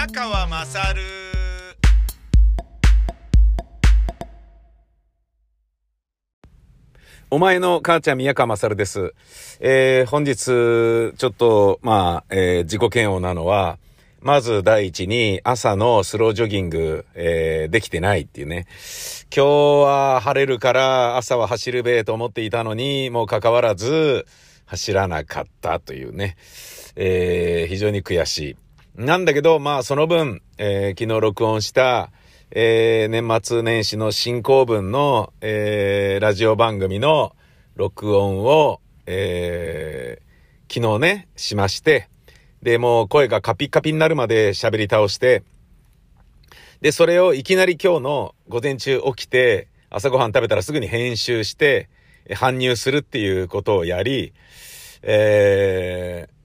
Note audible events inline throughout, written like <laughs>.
宮川まさるお前の母ちゃん宮川勝です。えー、本日、ちょっと、まあ、えー、自己嫌悪なのは、まず第一に朝のスロージョギング、えー、できてないっていうね。今日は晴れるから朝は走るべと思っていたのに、もう関わらず走らなかったというね。えー、非常に悔しい。なんだけど、まあその分、えー、昨日録音した、えー、年末年始の進行分の、えー、ラジオ番組の録音を、えー、昨日ね、しまして、で、もう声がカピカピになるまで喋り倒して、で、それをいきなり今日の午前中起きて、朝ごはん食べたらすぐに編集して、搬入するっていうことをやり、えー、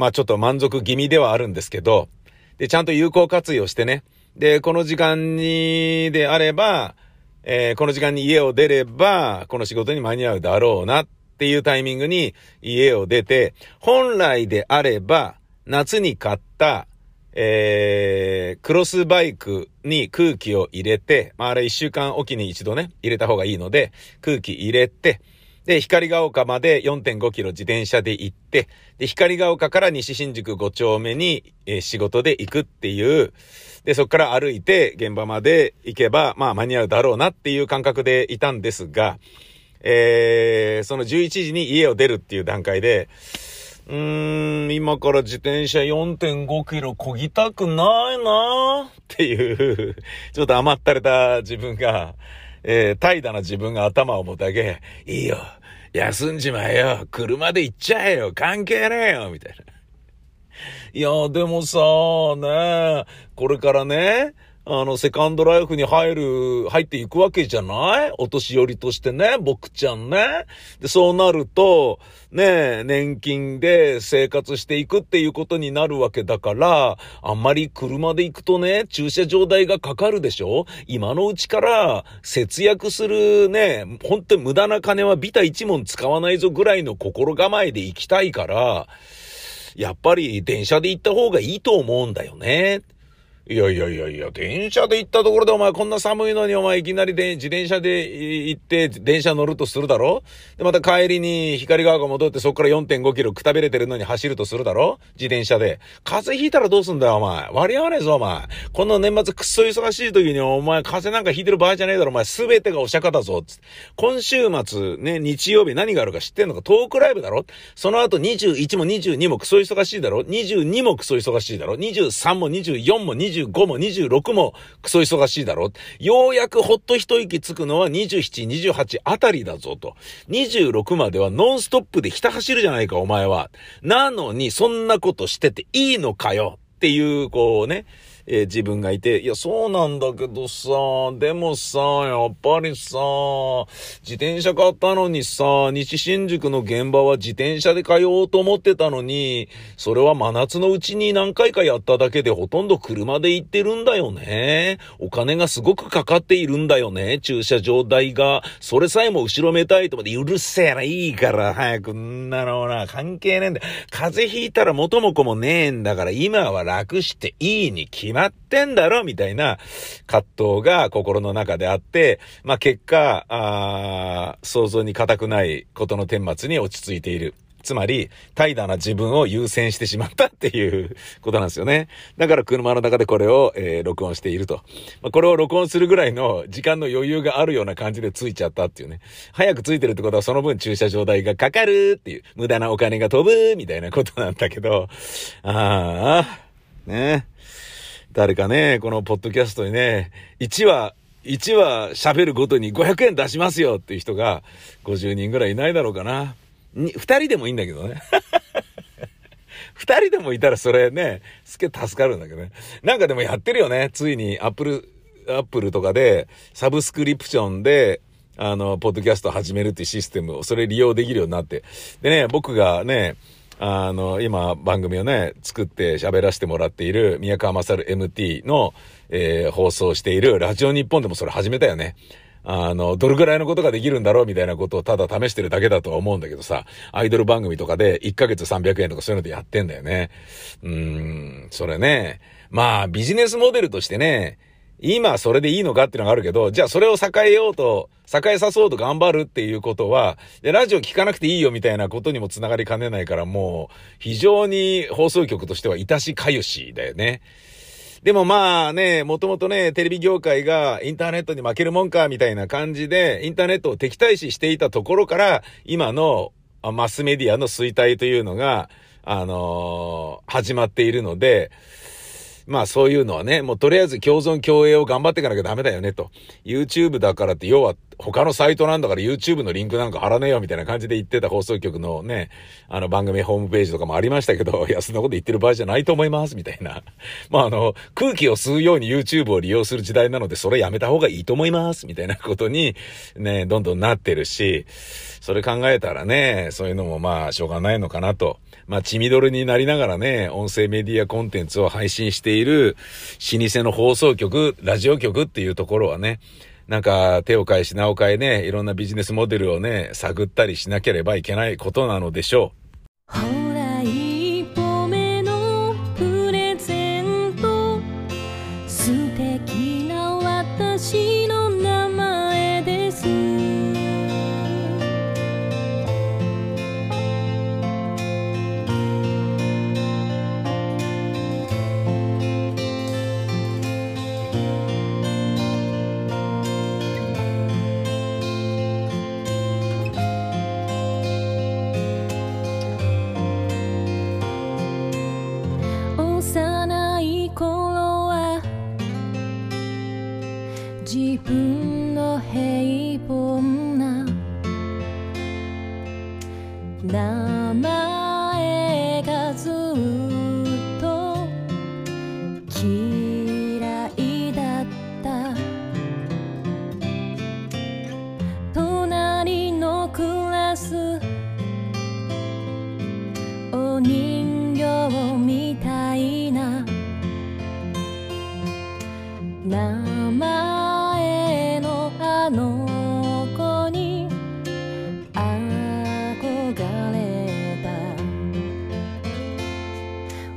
まあちょっと満足気味ではあるんですけど、で、ちゃんと有効活用してね、で、この時間にであれば、えー、この時間に家を出れば、この仕事に間に合うだろうなっていうタイミングに家を出て、本来であれば、夏に買った、えー、クロスバイクに空気を入れて、まあ、あれ一週間おきに一度ね、入れた方がいいので、空気入れて、で、光が丘まで4.5キロ自転車で行って、で、光が丘から西新宿5丁目に、えー、仕事で行くっていう、で、そこから歩いて現場まで行けば、まあ間に合うだろうなっていう感覚でいたんですが、えー、その11時に家を出るっていう段階で、うーん、今から自転車4.5キロ漕ぎたくないなーっていう、<laughs> ちょっと甘ったれた自分が、えー、怠惰な自分が頭をもたげ、いいよ、休んじまえよ、車で行っちゃえよ、関係ねえよ、みたいな。いや、でもさ、ね、これからね、あの、セカンドライフに入る、入っていくわけじゃない？お年寄りとしてね、僕ちゃんね。で、そうなると、ね、年金で生活していくっていうことになるわけだから、あんまり車で行くとね、駐車場代がかかるでしょ？今のうちから節約するね、本当に無駄な金はビタ一文使わないぞぐらいの心構えで行きたいから、やっぱり電車で行った方がいいと思うんだよね。いやいやいやいや、電車で行ったところでお前こんな寒いのにお前いきなりで自転車で行って電車乗るとするだろ？で、また帰りに光川が戻ってそこから4.5キロくたびれてるのに走るとするだろ？自転車で。風邪ひいたらどうすんだよお前。割り合わねえぞお前。この年末くっそ忙しい時にお前風邪なんかひいてる場合じゃねえだろお前。すべてがお釈迦だぞ。今週末ね、日曜日何があるか知ってんのか？トークライブだろ？その後21も22もクソ忙しいだろ ?22 もクソ忙しいだろ ?23 も24も25も26もクソ忙しいだろようやくほっと一息つくのは27、28あたりだぞと。26まではノンストップでひた走るじゃないかお前は。なのにそんなことしてていいのかよっていう、こうね、えー、自分がいて、いや、そうなんだけどさ、でもさ、やっぱりさ、自転車買ったのにさ、西新宿の現場は自転車で通おうと思ってたのに、それは真夏のうちに何回かやっただけでほとんど車で行ってるんだよね。お金がすごくかかっているんだよね、駐車場代が。それさえも後ろめたいと思って、うるせえな、いいから、早くんなのな、関係ねえんだ。風邪ひいたら元も子もねえんだから、今は楽していいに決まなってんだろみたいな葛藤が心の中であって、まあ結果、ああ想像に難くないことの顛末に落ち着いている。つまり、怠惰な自分を優先してしまったっていう <laughs> ことなんですよね。だから車の中でこれを、えー、録音していると。まあ、これを録音するぐらいの時間の余裕があるような感じでついちゃったっていうね。早くついてるってことはその分駐車場代がかかるっていう、無駄なお金が飛ぶみたいなことなんだけど、ああ、ね。誰かね、このポッドキャストにね、1話、1話喋るごとに500円出しますよっていう人が50人ぐらいいないだろうかな。に、2人でもいいんだけどね。<laughs> 2人でもいたらそれね、すげえ助かるんだけどね。なんかでもやってるよね。ついにアップル、アップルとかで、サブスクリプションで、あの、ポッドキャスト始めるっていうシステムを、それ利用できるようになって。でね、僕がね、あの、今番組をね、作って喋らせてもらっている宮川勝 MT の、えー、放送しているラジオ日本でもそれ始めたよね。あの、どれぐらいのことができるんだろうみたいなことをただ試してるだけだとは思うんだけどさ、アイドル番組とかで1ヶ月300円とかそういうのでやってんだよね。うーん、それね。まあ、ビジネスモデルとしてね、今それでいいのかっていうのがあるけど、じゃあそれを栄えようと、栄えさそうと頑張るっていうことは、ラジオ聞かなくていいよみたいなことにもつながりかねないから、もう、非常に放送局としては致しかゆしだよね。でもまあね、もともとね、テレビ業界がインターネットに負けるもんか、みたいな感じで、インターネットを敵対視していたところから、今のマスメディアの衰退というのが、あのー、始まっているので、まあそういうのはね、もうとりあえず共存共栄を頑張っていかなきゃダメだよねと。YouTube だからって、要は他のサイトなんだから YouTube のリンクなんか貼らねえよみたいな感じで言ってた放送局のね、あの番組ホームページとかもありましたけど、いや、そんなこと言ってる場合じゃないと思います、みたいな。<laughs> まああの、空気を吸うように YouTube を利用する時代なので、それやめた方がいいと思います、みたいなことに、ね、どんどんなってるし、それ考えたらね、そういうのもまあ、しょうがないのかなと。まあ、血みどろになりながらね、音声メディアコンテンツを配信している老舗の放送局、ラジオ局っていうところはね、なんか手を変え品を変えね、いろんなビジネスモデルをね、探ったりしなければいけないことなのでしょう。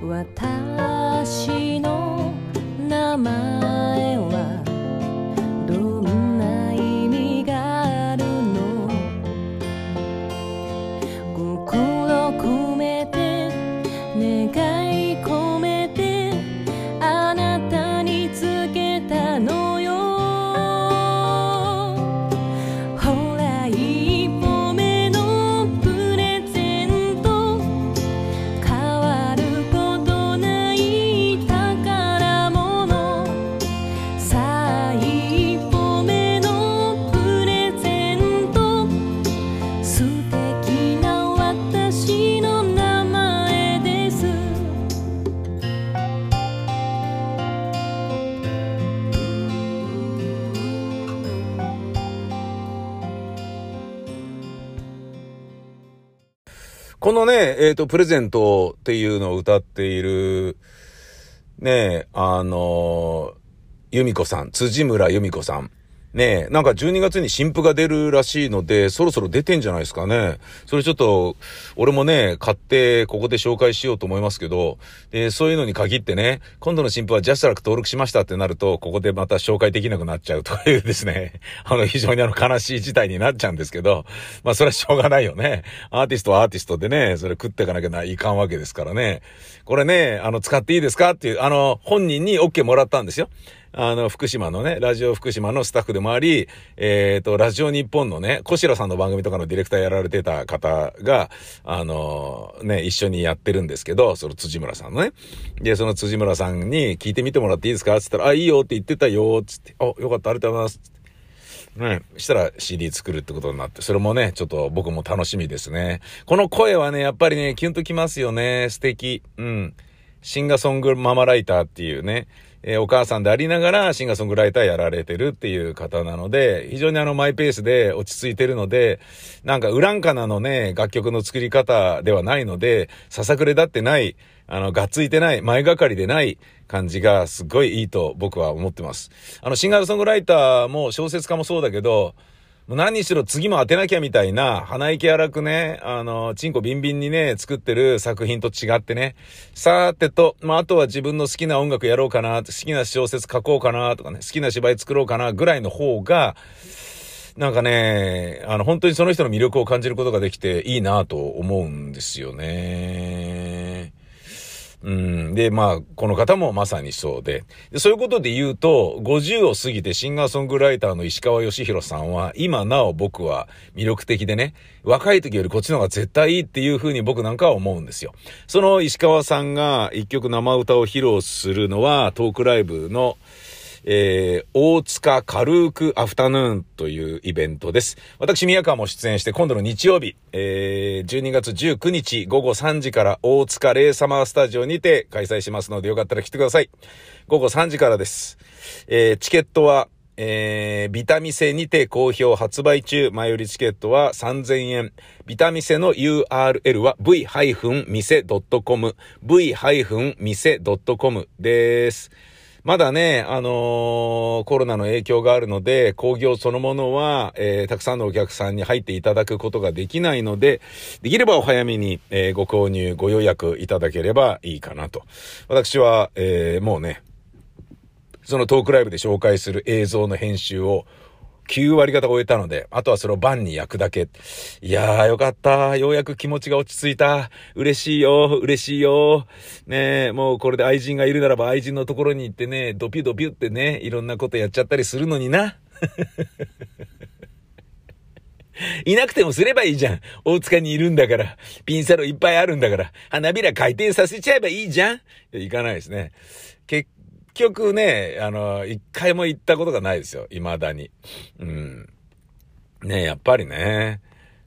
私の名前をのね、えっ、ー、と、プレゼントっていうのを歌っている、ね、あの、由美子さん、辻村由美子さん。ねえ、なんか12月に新譜が出るらしいので、そろそろ出てんじゃないですかね。それちょっと、俺もね、買ってここで紹介しようと思いますけど、で、そういうのに限ってね、今度の新譜はジャストラック登録しましたってなると、ここでまた紹介できなくなっちゃうというですね、<laughs> あの、非常にあの悲しい事態になっちゃうんですけど、まあそれはしょうがないよね。アーティストはアーティストでね、それ食っていかなきゃいかんわけですからね。これね、あの、使っていいですかっていう、あの、本人に OK もらったんですよ。あの、福島のね、ラジオ福島のスタッフでもあり、えっ、ー、と、ラジオ日本のね、小白さんの番組とかのディレクターやられてた方が、あの、ね、一緒にやってるんですけど、その辻村さんのね。で、その辻村さんに聞いてみてもらっていいですか？つったら、あ、いいよって言ってたよ、つって、あ、よかった、ありがとうございます。ね、したら CD 作るってことになって、それもね、ちょっと僕も楽しみですね。この声はね、やっぱりね、キュンときますよね。素敵。うん。シンガーソングママライターっていうね、えー、お母さんでありながらシンガーソングライターやられてるっていう方なので、非常にあのマイペースで落ち着いてるので、なんかウランカナのね、楽曲の作り方ではないので、ささくれだってない、あの、がっついてない、前がかりでない感じがすっごいいいと僕は思ってます。あの、シンガーソングライターも小説家もそうだけど、もう何しろ次も当てなきゃみたいな、鼻息荒くね、あの、チンコビンビンにね、作ってる作品と違ってね、さーてと、まあ、あとは自分の好きな音楽やろうかな、好きな小説書こうかな、とかね、好きな芝居作ろうかな、ぐらいの方が、なんかね、あの、本当にその人の魅力を感じることができていいなと思うんですよね。うん。で、まあ、この方もまさにそうでで。そういうことで言うと、50を過ぎてシンガーソングライターの石川義弘さんは、今なお僕は魅力的でね、若い時よりこっちの方が絶対いいっていうふうに僕なんかは思うんですよ。その石川さんが一曲生歌を披露するのは、トークライブの、えー、大塚軽くアフタヌーンというイベントです。私、宮川も出演して、今度の日曜日、えー、12月19日午後3時から大塚レイサマースタジオにて開催しますので、よかったら来てください。午後3時からです。えー、チケットは、えー、ビタミセにて好評発売中。前売りチケットは3000円。ビタミセの URL は v-mise.com。v-mise.com です。まだね、あのー、コロナの影響があるので、工業そのものは、えー、たくさんのお客さんに入っていただくことができないので、できればお早めに、えー、ご購入、ご予約いただければいいかなと。私は、えもうね、そのトークライブで紹介する映像の編集を、9割方終えたので、あとはそれを番に焼くだけ。いやーよかった。ようやく気持ちが落ち着いた。嬉しいよ。嬉しいよ。ねえ、もうこれで愛人がいるならば愛人のところに行ってね、ドピュドピュってね、いろんなことやっちゃったりするのにな。<laughs> いなくてもすればいいじゃん。大塚にいるんだから。ピンサロいっぱいあるんだから。花びら回転させちゃえばいいじゃん。いかないですね。結局ね、あの、一回も行ったことがないですよ。未だに。うん。ねやっぱりね。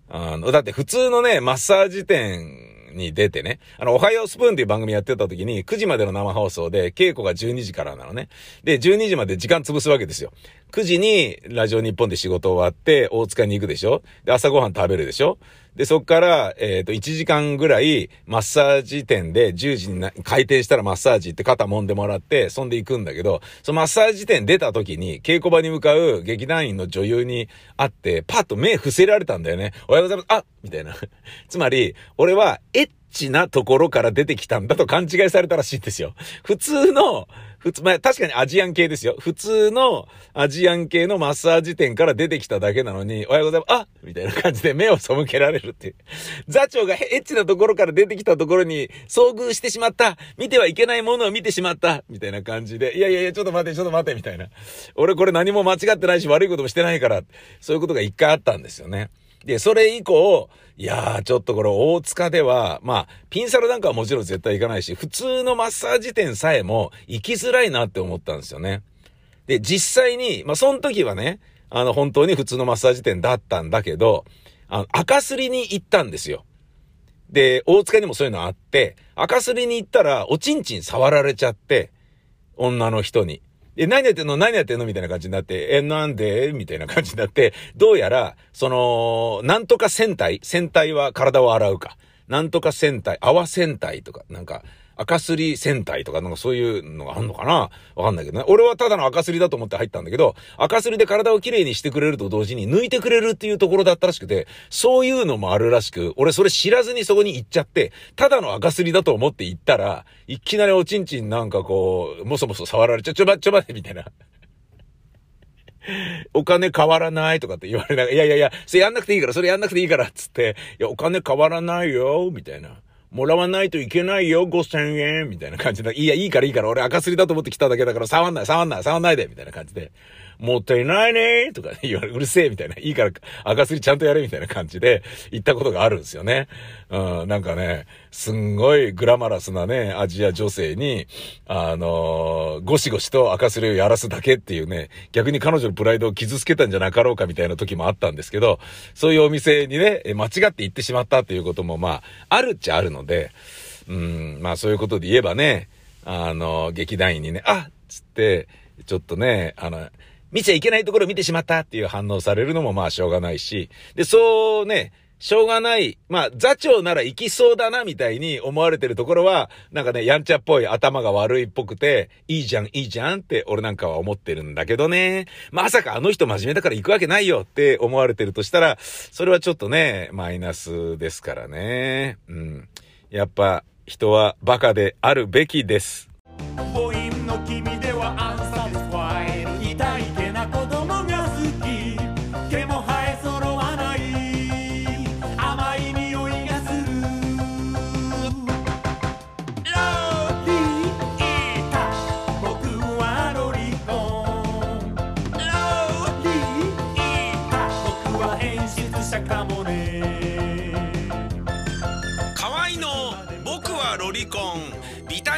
あの、だって普通のね、マッサージ店に出てね、あの、おはようスプーンっていう番組やってた時に、9時までの生放送で、稽古が12時からなのね。で、12時まで時間潰すわけですよ。9時にラジオ日本で仕事終わって、大塚に行くでしょで、朝ごはん食べるでしょで、そっから、えっ、ー、と、1時間ぐらい、マッサージ店で10時にな開店したらマッサージって肩揉んでもらって、そんで行くんだけど、そのマッサージ店出た時に、稽古場に向かう劇団員の女優に会って、パッと目伏せられたんだよね。おはようございます。あみたいな。<laughs> つまり、俺は、エッチなところから出てきたんだと勘違いされたらしいんですよ。普通の、普通、まあ確かにアジアン系ですよ。普通のアジアン系のマッサージ店から出てきただけなのに、おはようございます。あみたいな感じで目を背けられるっていう。座長がエッチなところから出てきたところに遭遇してしまった。見てはいけないものを見てしまった。みたいな感じで、いやいやいや、ちょっと待って、ちょっと待て、みたいな。俺これ何も間違ってないし悪いこともしてないから、そういうことが一回あったんですよね。で、それ以降、いやー、ちょっとこれ大塚では、まあ、ピンサロなんかはもちろん絶対行かないし、普通のマッサージ店さえも行きづらいなって思ったんですよね。で、実際に、まあ、その時はね、あの、本当に普通のマッサージ店だったんだけど、あの、赤すりに行ったんですよ。で、大塚にもそういうのあって、赤すりに行ったら、おちんちん触られちゃって、女の人に。え、何やってんの？何やってんの？みたいな感じになって、え、なんで？みたいな感じになって、どうやら、その、なんとか戦隊？戦隊は体を洗うか。なんとか戦隊、泡戦隊とか、なんか、赤すり戦隊とかなんかそういうのがあんのかな？わかんないけどね。俺はただの赤すりだと思って入ったんだけど、赤すりで体をきれいにしてくれると同時に抜いてくれるっていうところだったらしくて、そういうのもあるらしく、俺それ知らずにそこに行っちゃって、ただの赤すりだと思って行ったら、いきなりおちんちんなんかこう、もそもそ触られちゃ、ちょば、ちょば、みたいな。お金変わらないとかって言われながら、いやいやいや、それやんなくていいから、それやんなくていいから、つって、いや、お金変わらないよ、みたいな。もらわないといけないよ、5000円みたいな感じで。いや、いいからいいから、俺赤すりだと思って来ただけだから触んない、触んない、触んないでみたいな感じで。もったいないねとか <laughs> 言われ、うるせえみたいな。いいから赤すりちゃんとやれみたいな感じで言ったことがあるんですよね。うん、なんかね、すんごいグラマラスなね、アジア女性に、あのー、ゴシゴシと赤すりをやらすだけっていうね、逆に彼女のプライドを傷つけたんじゃなかろうかみたいな時もあったんですけど、そういうお店にね、間違って行ってしまったっていうこともまあ、あるっちゃあるので、うん、まあそういうことで言えばね、あの、劇団員にね、あっつって、ちょっとね、あの、見ちゃいけないところ見てしまったっていう反応されるのもまあしょうがないし、で、そうね、しょうがない。まあ、座長なら行きそうだな、みたいに思われてるところは、なんかね、やんちゃっぽい頭が悪いっぽくて、いいじゃん、いいじゃんって俺なんかは思ってるんだけどね。まさかあの人真面目だから行くわけないよって思われてるとしたら、それはちょっとね、マイナスですからね。うん。やっぱ、人はバカであるべきです。